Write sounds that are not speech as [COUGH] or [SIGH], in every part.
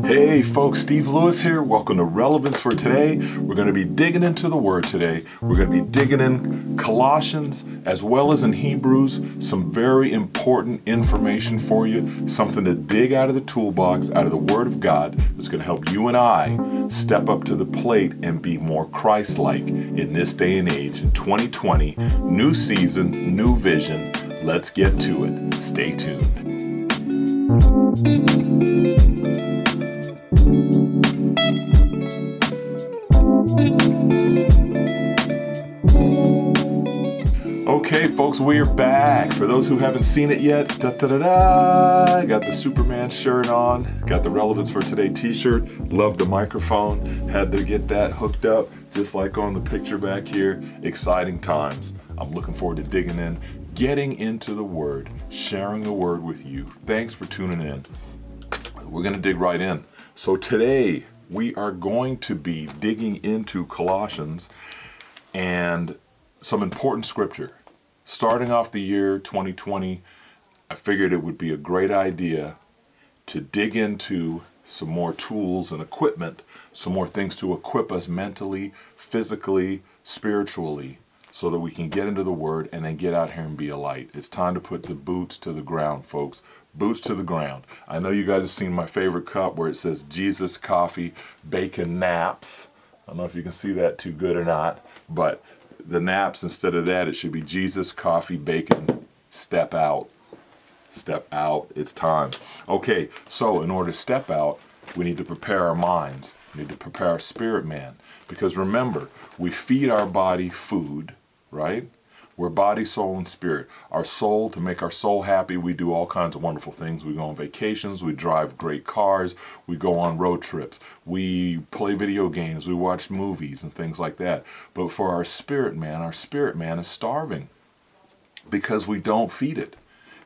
Hey folks, Steve Lewis here. Welcome to Relevance for Today. We're going to be digging into the Word today. We're going to be digging in Colossians as well as in Hebrews. Some very important information for you, something to dig out of the toolbox, out of the Word of God, that's going to help you and I step up to the plate and be more Christ like in this day and age in 2020. New season, new vision. Let's get to it. Stay tuned. Okay, folks, we are back. For those who haven't seen it yet, da da da da, got the Superman shirt on, got the Relevance for Today t shirt, love the microphone, had to get that hooked up, just like on the picture back here. Exciting times. I'm looking forward to digging in, getting into the Word, sharing the Word with you. Thanks for tuning in. We're going to dig right in. So, today we are going to be digging into Colossians and some important scripture. Starting off the year 2020, I figured it would be a great idea to dig into some more tools and equipment, some more things to equip us mentally, physically, spiritually, so that we can get into the Word and then get out here and be a light. It's time to put the boots to the ground, folks. Boots to the ground. I know you guys have seen my favorite cup where it says Jesus Coffee Bacon Naps. I don't know if you can see that too good or not, but the naps instead of that it should be jesus coffee bacon step out step out it's time okay so in order to step out we need to prepare our minds we need to prepare our spirit man because remember we feed our body food right we're body, soul, and spirit. Our soul, to make our soul happy, we do all kinds of wonderful things. We go on vacations, we drive great cars, we go on road trips, we play video games, we watch movies, and things like that. But for our spirit man, our spirit man is starving because we don't feed it.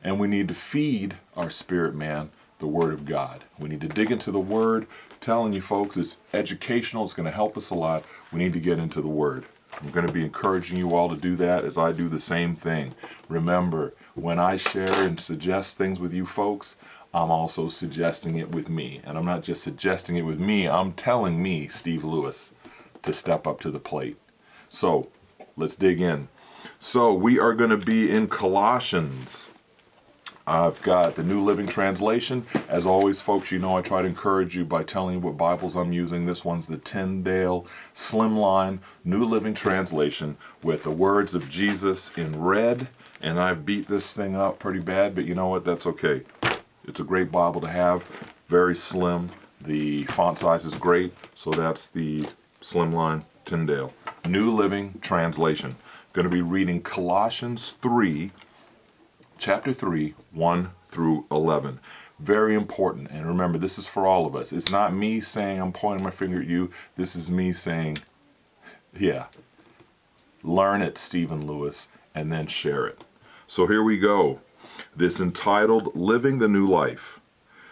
And we need to feed our spirit man the Word of God. We need to dig into the Word. telling you folks, it's educational, it's going to help us a lot. We need to get into the Word. I'm going to be encouraging you all to do that as I do the same thing. Remember, when I share and suggest things with you folks, I'm also suggesting it with me. And I'm not just suggesting it with me, I'm telling me, Steve Lewis, to step up to the plate. So let's dig in. So we are going to be in Colossians. I've got the New Living Translation. As always, folks, you know I try to encourage you by telling you what Bibles I'm using. This one's the Tyndale Slimline New Living Translation with the words of Jesus in red. And I've beat this thing up pretty bad, but you know what? That's okay. It's a great Bible to have, very slim. The font size is great, so that's the Slimline Tyndale. New Living Translation. Going to be reading Colossians 3 chapter 3, 1 through 11. Very important. And remember, this is for all of us. It's not me saying I'm pointing my finger at you. This is me saying, yeah, learn it, Stephen Lewis, and then share it. So here we go. This entitled Living the New Life.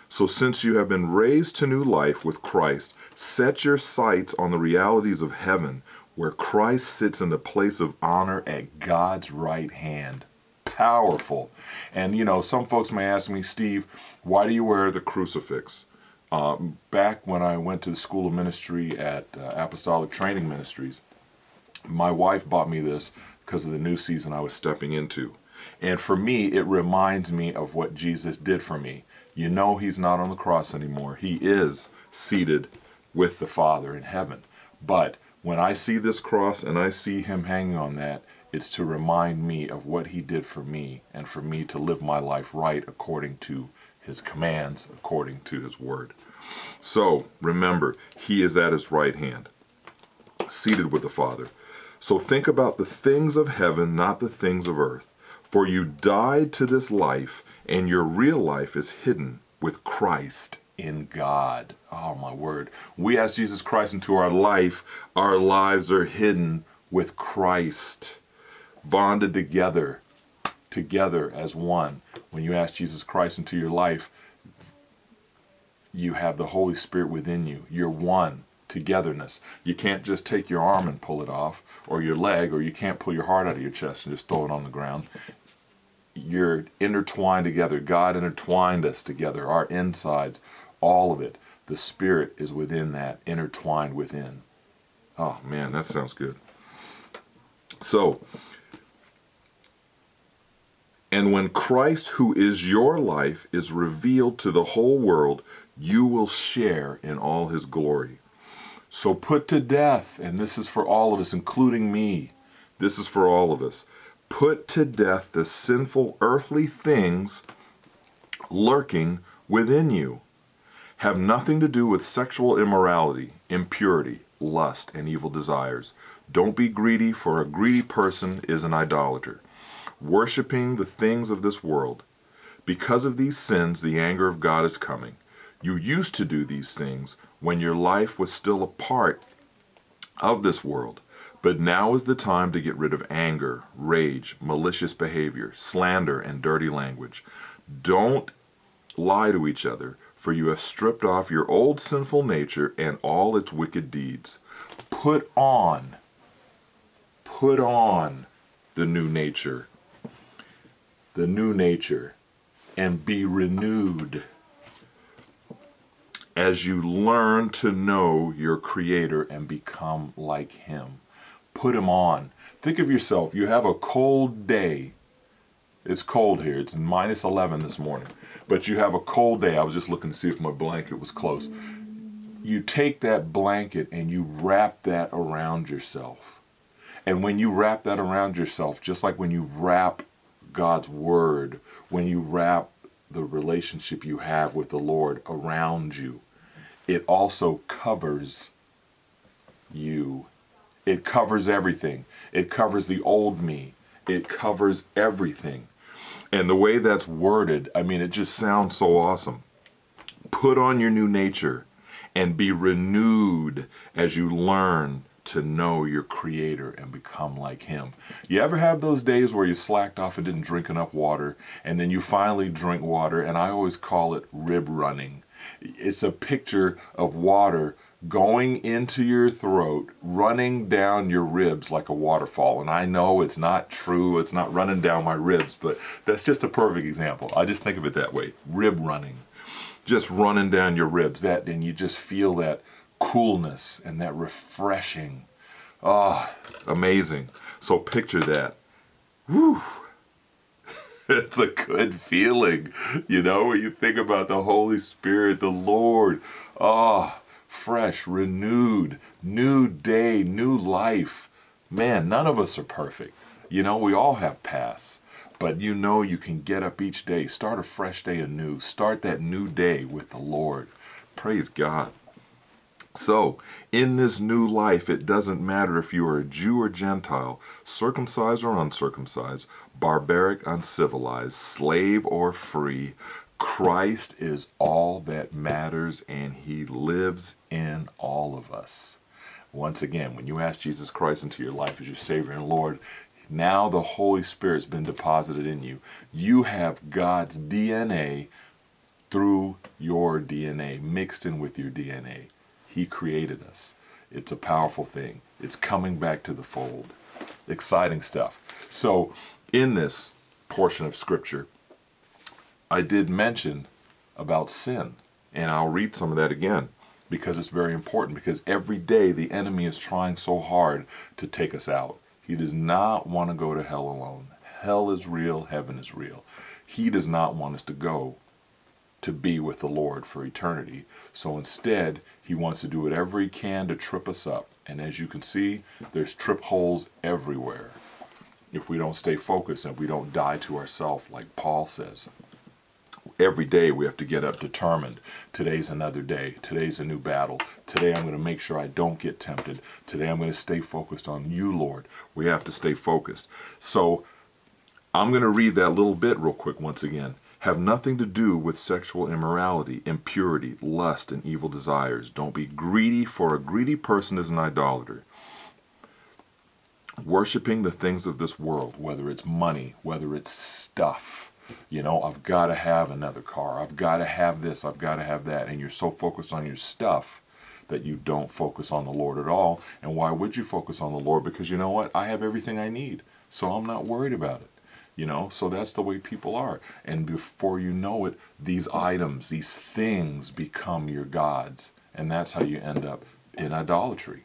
So, since you have been raised to new life with Christ, set your sights on the realities of heaven, where Christ sits in the place of honor at God's right hand powerful. And you know, some folks may ask me, Steve, why do you wear the crucifix? Um, back when I went to the School of Ministry at uh, Apostolic Training Ministries, my wife bought me this because of the new season I was stepping into. And for me, it reminds me of what Jesus did for me. You know, He's not on the cross anymore, He is seated with the Father in heaven. But when I see this cross and I see Him hanging on that, it's to remind me of what He did for me and for me to live my life right according to His commands, according to His word. So remember, He is at His right hand, seated with the Father. So think about the things of heaven, not the things of earth. For you died to this life, and your real life is hidden with Christ in God. Oh, my word. We ask Jesus Christ into our life, our lives are hidden with Christ bonded together, together as one. When you ask Jesus Christ into your life, you have the Holy Spirit within you. You're one, togetherness. You can't just take your arm and pull it off, or your leg, or you can't pull your heart out of your chest and just throw it on the ground. You're intertwined together. God intertwined us together, our insides, all of it. The Spirit is within that, intertwined within. Oh man, that sounds good. So, and when Christ, who is your life, is revealed to the whole world, you will share in all his glory. So put to death, and this is for all of us, including me. This is for all of us. Put to death the sinful earthly things lurking within you. Have nothing to do with sexual immorality, impurity, lust, and evil desires. Don't be greedy, for a greedy person is an idolater, worshiping the things of this world. Because of these sins, the anger of God is coming. You used to do these things when your life was still a part of this world. But now is the time to get rid of anger, rage, malicious behavior, slander, and dirty language. Don't lie to each other, for you have stripped off your old sinful nature and all its wicked deeds. Put on, put on the new nature, the new nature, and be renewed as you learn to know your Creator and become like Him. Put Him on. Think of yourself. You have a cold day. It's cold here. It's minus 11 this morning. But you have a cold day. I was just looking to see if my blanket was close. You take that blanket and you wrap that around yourself. And when you wrap that around yourself, just like when you wrap God's Word, when you wrap the relationship you have with the Lord around you, it also covers you. It covers everything. It covers the old me. It covers everything. And the way that's worded, I mean, it just sounds so awesome. Put on your new nature and be renewed as you learn to know your creator and become like him. You ever have those days where you slacked off and didn't drink enough water and then you finally drink water and I always call it rib running it's a picture of water going into your throat, running down your ribs like a waterfall. And I know it's not true, it's not running down my ribs, but that's just a perfect example. I just think of it that way rib running. Just running down your ribs. That, and you just feel that coolness and that refreshing. Oh, amazing. So picture that. Whew. [LAUGHS] it's a good feeling, you know, when you think about the Holy Spirit, the Lord. Ah, oh, fresh, renewed, new day, new life. Man, none of us are perfect. You know, we all have pasts, but you know you can get up each day, start a fresh day anew, start that new day with the Lord. Praise God. So, in this new life, it doesn't matter if you are a Jew or Gentile, circumcised or uncircumcised, barbaric, uncivilized, slave or free. Christ is all that matters, and He lives in all of us. Once again, when you ask Jesus Christ into your life as your Savior and Lord, now the Holy Spirit's been deposited in you. You have God's DNA through your DNA, mixed in with your DNA. He created us. It's a powerful thing. It's coming back to the fold. Exciting stuff. So, in this portion of Scripture, I did mention about sin, and I'll read some of that again because it's very important. Because every day the enemy is trying so hard to take us out. He does not want to go to hell alone. Hell is real, heaven is real. He does not want us to go to be with the Lord for eternity. So instead, he wants to do whatever he can to trip us up. And as you can see, there's trip holes everywhere if we don't stay focused and we don't die to ourselves, like Paul says. Every day we have to get up determined. Today's another day. Today's a new battle. Today I'm going to make sure I don't get tempted. Today I'm going to stay focused on you, Lord. We have to stay focused. So I'm going to read that little bit real quick once again have nothing to do with sexual immorality, impurity, lust, and evil desires. Don't be greedy, for a greedy person is an idolater. Worshipping the things of this world, whether it's money, whether it's stuff. You know, I've got to have another car. I've got to have this. I've got to have that. And you're so focused on your stuff that you don't focus on the Lord at all. And why would you focus on the Lord? Because you know what? I have everything I need. So I'm not worried about it. You know, so that's the way people are. And before you know it, these items, these things become your gods. And that's how you end up in idolatry.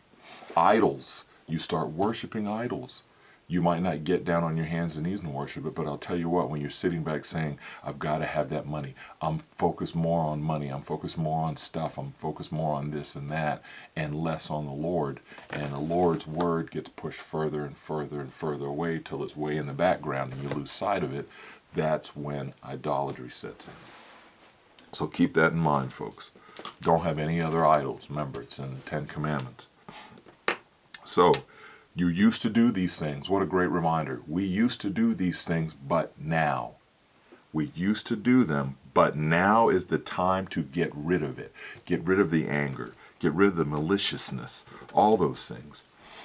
Idols. You start worshiping idols you might not get down on your hands and knees and worship it, but I'll tell you what, when you're sitting back saying, I've got to have that money, I'm focused more on money, I'm focused more on stuff, I'm focused more on this and that, and less on the Lord. And the Lord's word gets pushed further and further and further away till it's way in the background and you lose sight of it. That's when idolatry sets in. So keep that in mind, folks. Don't have any other idols. Remember, it's in the Ten Commandments. So, you used to do these things. What a great reminder. We used to do these things, but now. We used to do them, but now is the time to get rid of it. Get rid of the anger. Get rid of the maliciousness. All those things.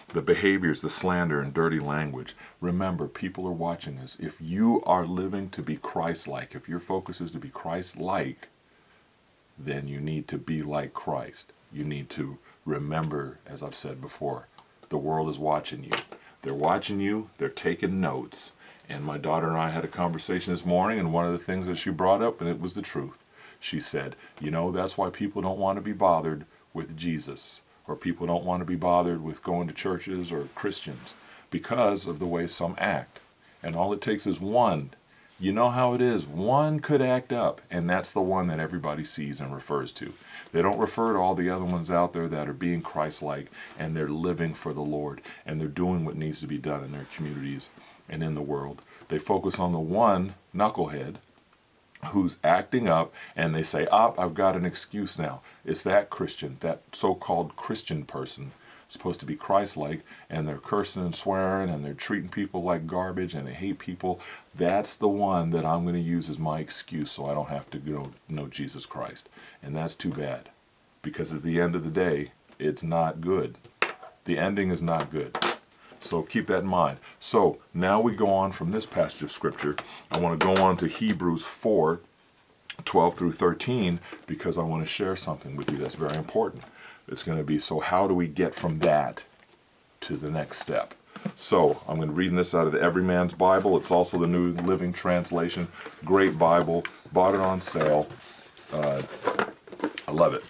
The behaviors, the slander, and dirty language. Remember, people are watching us. If you are living to be Christ like, if your focus is to be Christ like, then you need to be like Christ. You need to remember, as I've said before, the world is watching you. They're watching you, they're taking notes. And my daughter and I had a conversation this morning, and one of the things that she brought up, and it was the truth. She said, You know, that's why people don't want to be bothered with Jesus, or people don't want to be bothered with going to churches or Christians because of the way some act. And all it takes is one you know how it is. One could act up, and that's the one that everybody sees and refers to. They don't refer to all the other ones out there that are being Christ like and they're living for the Lord and they're doing what needs to be done in their communities and in the world. They focus on the one knucklehead who's acting up and they say, Up, oh, I've got an excuse now. It's that Christian, that so called Christian person supposed to be Christ-like, and they're cursing and swearing, and they're treating people like garbage, and they hate people. That's the one that I'm going to use as my excuse, so I don't have to go know Jesus Christ, and that's too bad, because at the end of the day, it's not good. The ending is not good. So keep that in mind. So now we go on from this passage of scripture. I want to go on to Hebrews 4 12 through 13 because I want to share something with you that's very important. It's going to be so how do we get from that to the next step? So I'm going to read this out of the Every Man's Bible. It's also the New Living Translation. Great Bible. Bought it on sale. Uh, I love it.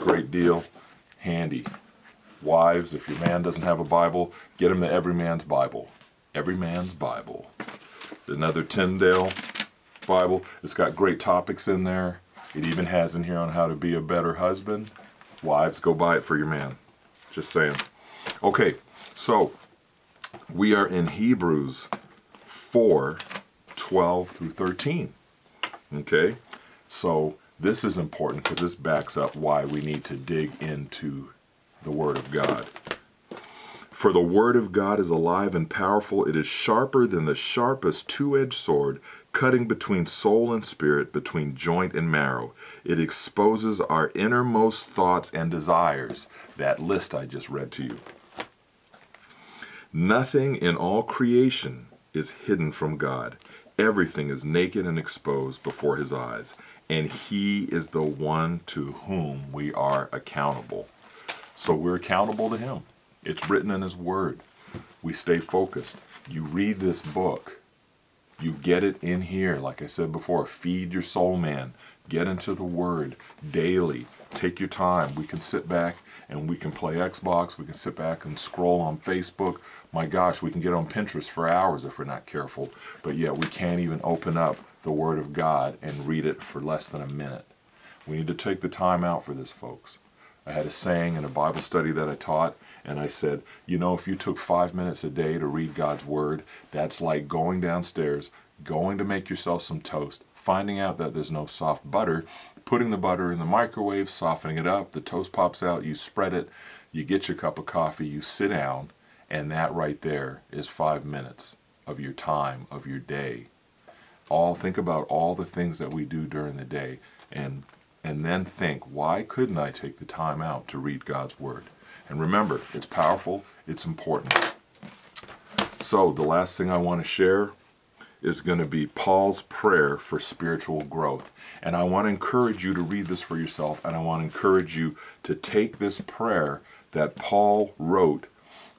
Great deal. Handy. Wives, if your man doesn't have a Bible, get him the Every Man's Bible. Every Man's Bible. Another Tyndale Bible. It's got great topics in there. It even has in here on how to be a better husband. Wives, go buy it for your man. Just saying. Okay, so we are in Hebrews 4 12 through 13. Okay, so this is important because this backs up why we need to dig into the Word of God. For the Word of God is alive and powerful, it is sharper than the sharpest two edged sword cutting between soul and spirit, between joint and marrow. It exposes our innermost thoughts and desires. That list I just read to you. Nothing in all creation is hidden from God. Everything is naked and exposed before His eyes, and He is the one to whom we are accountable. So we're accountable to Him. It's written in His Word. We stay focused. You read this book you get it in here. Like I said before, feed your soul, man. Get into the Word daily. Take your time. We can sit back and we can play Xbox. We can sit back and scroll on Facebook. My gosh, we can get on Pinterest for hours if we're not careful. But yet we can't even open up the Word of God and read it for less than a minute. We need to take the time out for this, folks. I had a saying in a Bible study that I taught and I said, you know, if you took five minutes a day to read God's Word, that's like going downstairs, going to make yourself some toast, finding out that there's no soft butter, putting the butter in the microwave, softening it up, the toast pops out, you spread it, you get your cup of coffee, you sit down, and that right there is five minutes of your time, of your day. All think about all the things that we do during the day and and then think, why couldn't I take the time out to read God's Word? And remember, it's powerful, it's important. So, the last thing I want to share is going to be Paul's prayer for spiritual growth. And I want to encourage you to read this for yourself, and I want to encourage you to take this prayer that Paul wrote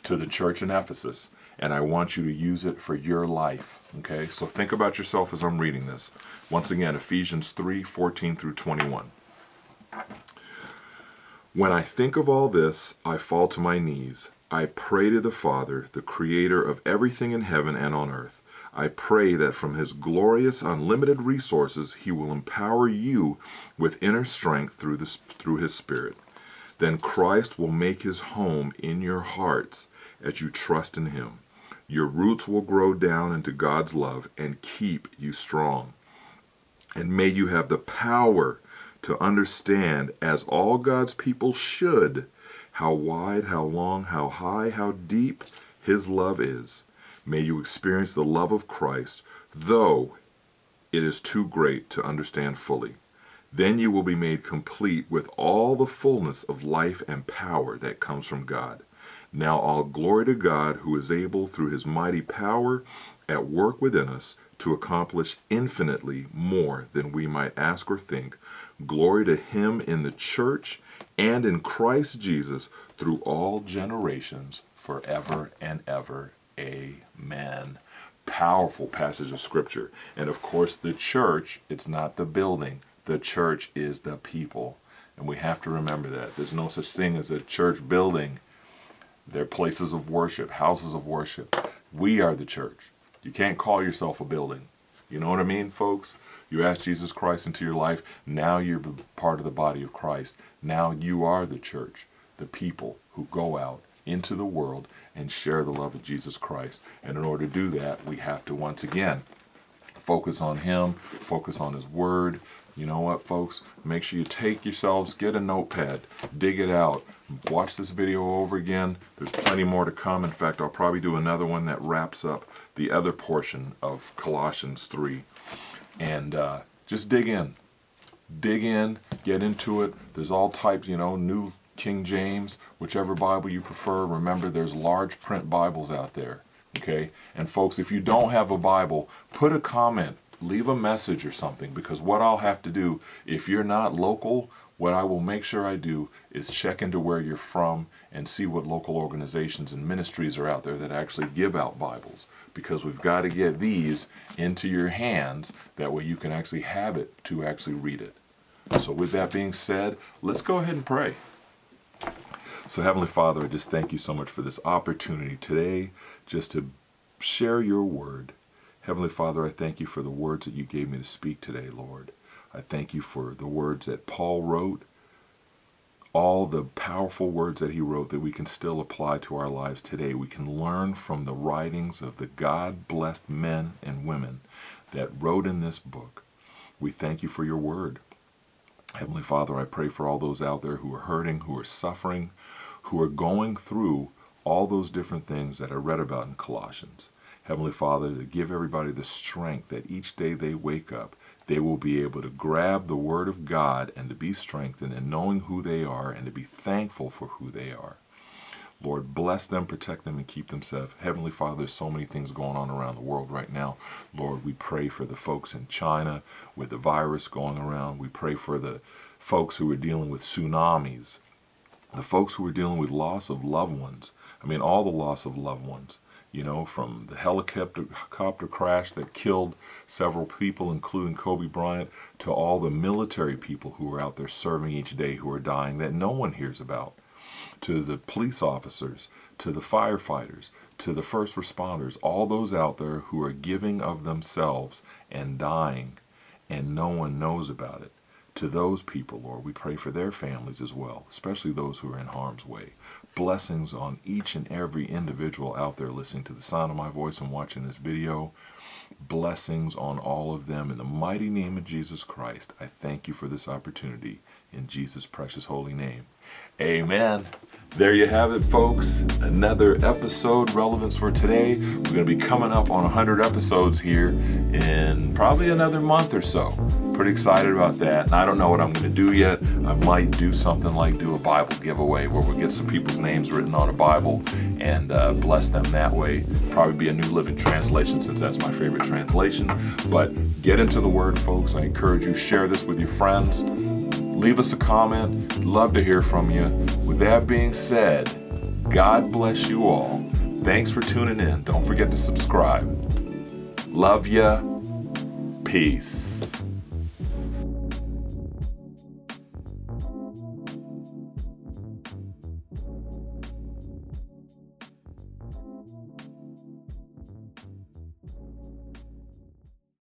to the church in Ephesus and I want you to use it for your life. Okay, so think about yourself as I'm reading this. Once again, Ephesians 3 14 through 21. When I think of all this, I fall to my knees. I pray to the Father, the creator of everything in heaven and on earth. I pray that from his glorious, unlimited resources, he will empower you with inner strength through, through his Spirit. Then Christ will make his home in your hearts as you trust in him. Your roots will grow down into God's love and keep you strong. And may you have the power to understand, as all God's people should, how wide, how long, how high, how deep His love is. May you experience the love of Christ, though it is too great to understand fully. Then you will be made complete with all the fullness of life and power that comes from God. Now, all glory to God, who is able, through his mighty power at work within us, to accomplish infinitely more than we might ask or think. Glory to him in the church and in Christ Jesus through all generations, forever and ever. Amen. Powerful passage of scripture. And of course, the church, it's not the building, the church is the people. And we have to remember that. There's no such thing as a church building. They're places of worship, houses of worship. We are the church. You can't call yourself a building. You know what I mean, folks? You ask Jesus Christ into your life. Now you're part of the body of Christ. Now you are the church, the people who go out into the world and share the love of Jesus Christ. And in order to do that, we have to once again focus on Him, focus on His Word. You know what, folks? Make sure you take yourselves, get a notepad, dig it out, watch this video over again. There's plenty more to come. In fact, I'll probably do another one that wraps up the other portion of Colossians 3. And uh, just dig in. Dig in, get into it. There's all types, you know, New King James, whichever Bible you prefer. Remember, there's large print Bibles out there. Okay? And folks, if you don't have a Bible, put a comment, leave a message or something, because what I'll have to do, if you're not local, what I will make sure I do is check into where you're from and see what local organizations and ministries are out there that actually give out Bibles because we've got to get these into your hands. That way you can actually have it to actually read it. So, with that being said, let's go ahead and pray. So, Heavenly Father, I just thank you so much for this opportunity today just to share your word. Heavenly Father, I thank you for the words that you gave me to speak today, Lord. I thank you for the words that Paul wrote all the powerful words that he wrote that we can still apply to our lives today. We can learn from the writings of the God blessed men and women that wrote in this book. We thank you for your word. Heavenly Father, I pray for all those out there who are hurting, who are suffering, who are going through all those different things that I read about in Colossians. Heavenly Father, to give everybody the strength that each day they wake up, they will be able to grab the Word of God and to be strengthened in knowing who they are and to be thankful for who they are. Lord, bless them, protect them, and keep them safe. Heavenly Father, there's so many things going on around the world right now. Lord, we pray for the folks in China with the virus going around. We pray for the folks who are dealing with tsunamis, the folks who are dealing with loss of loved ones. I mean, all the loss of loved ones you know, from the helicopter crash that killed several people, including Kobe Bryant, to all the military people who are out there serving each day who are dying that no one hears about, to the police officers, to the firefighters, to the first responders, all those out there who are giving of themselves and dying, and no one knows about it to those people, Lord. We pray for their families as well, especially those who are in harm's way. Blessings on each and every individual out there listening to the sound of my voice and watching this video. Blessings on all of them. In the mighty name of Jesus Christ, I thank you for this opportunity. In Jesus' precious holy name. Amen. There you have it, folks. Another episode, Relevance for Today. We're going to be coming up on 100 episodes here in probably another month or so. Pretty excited about that. And I don't know what I'm going to do yet. I might do something like do a Bible giveaway where we get some people's names written on a Bible and uh, bless them that way. Probably be a New Living Translation since that's my favorite translation. But get into the Word, folks. I encourage you, share this with your friends leave us a comment. Love to hear from you. With that being said, God bless you all. Thanks for tuning in. Don't forget to subscribe. Love ya. Peace.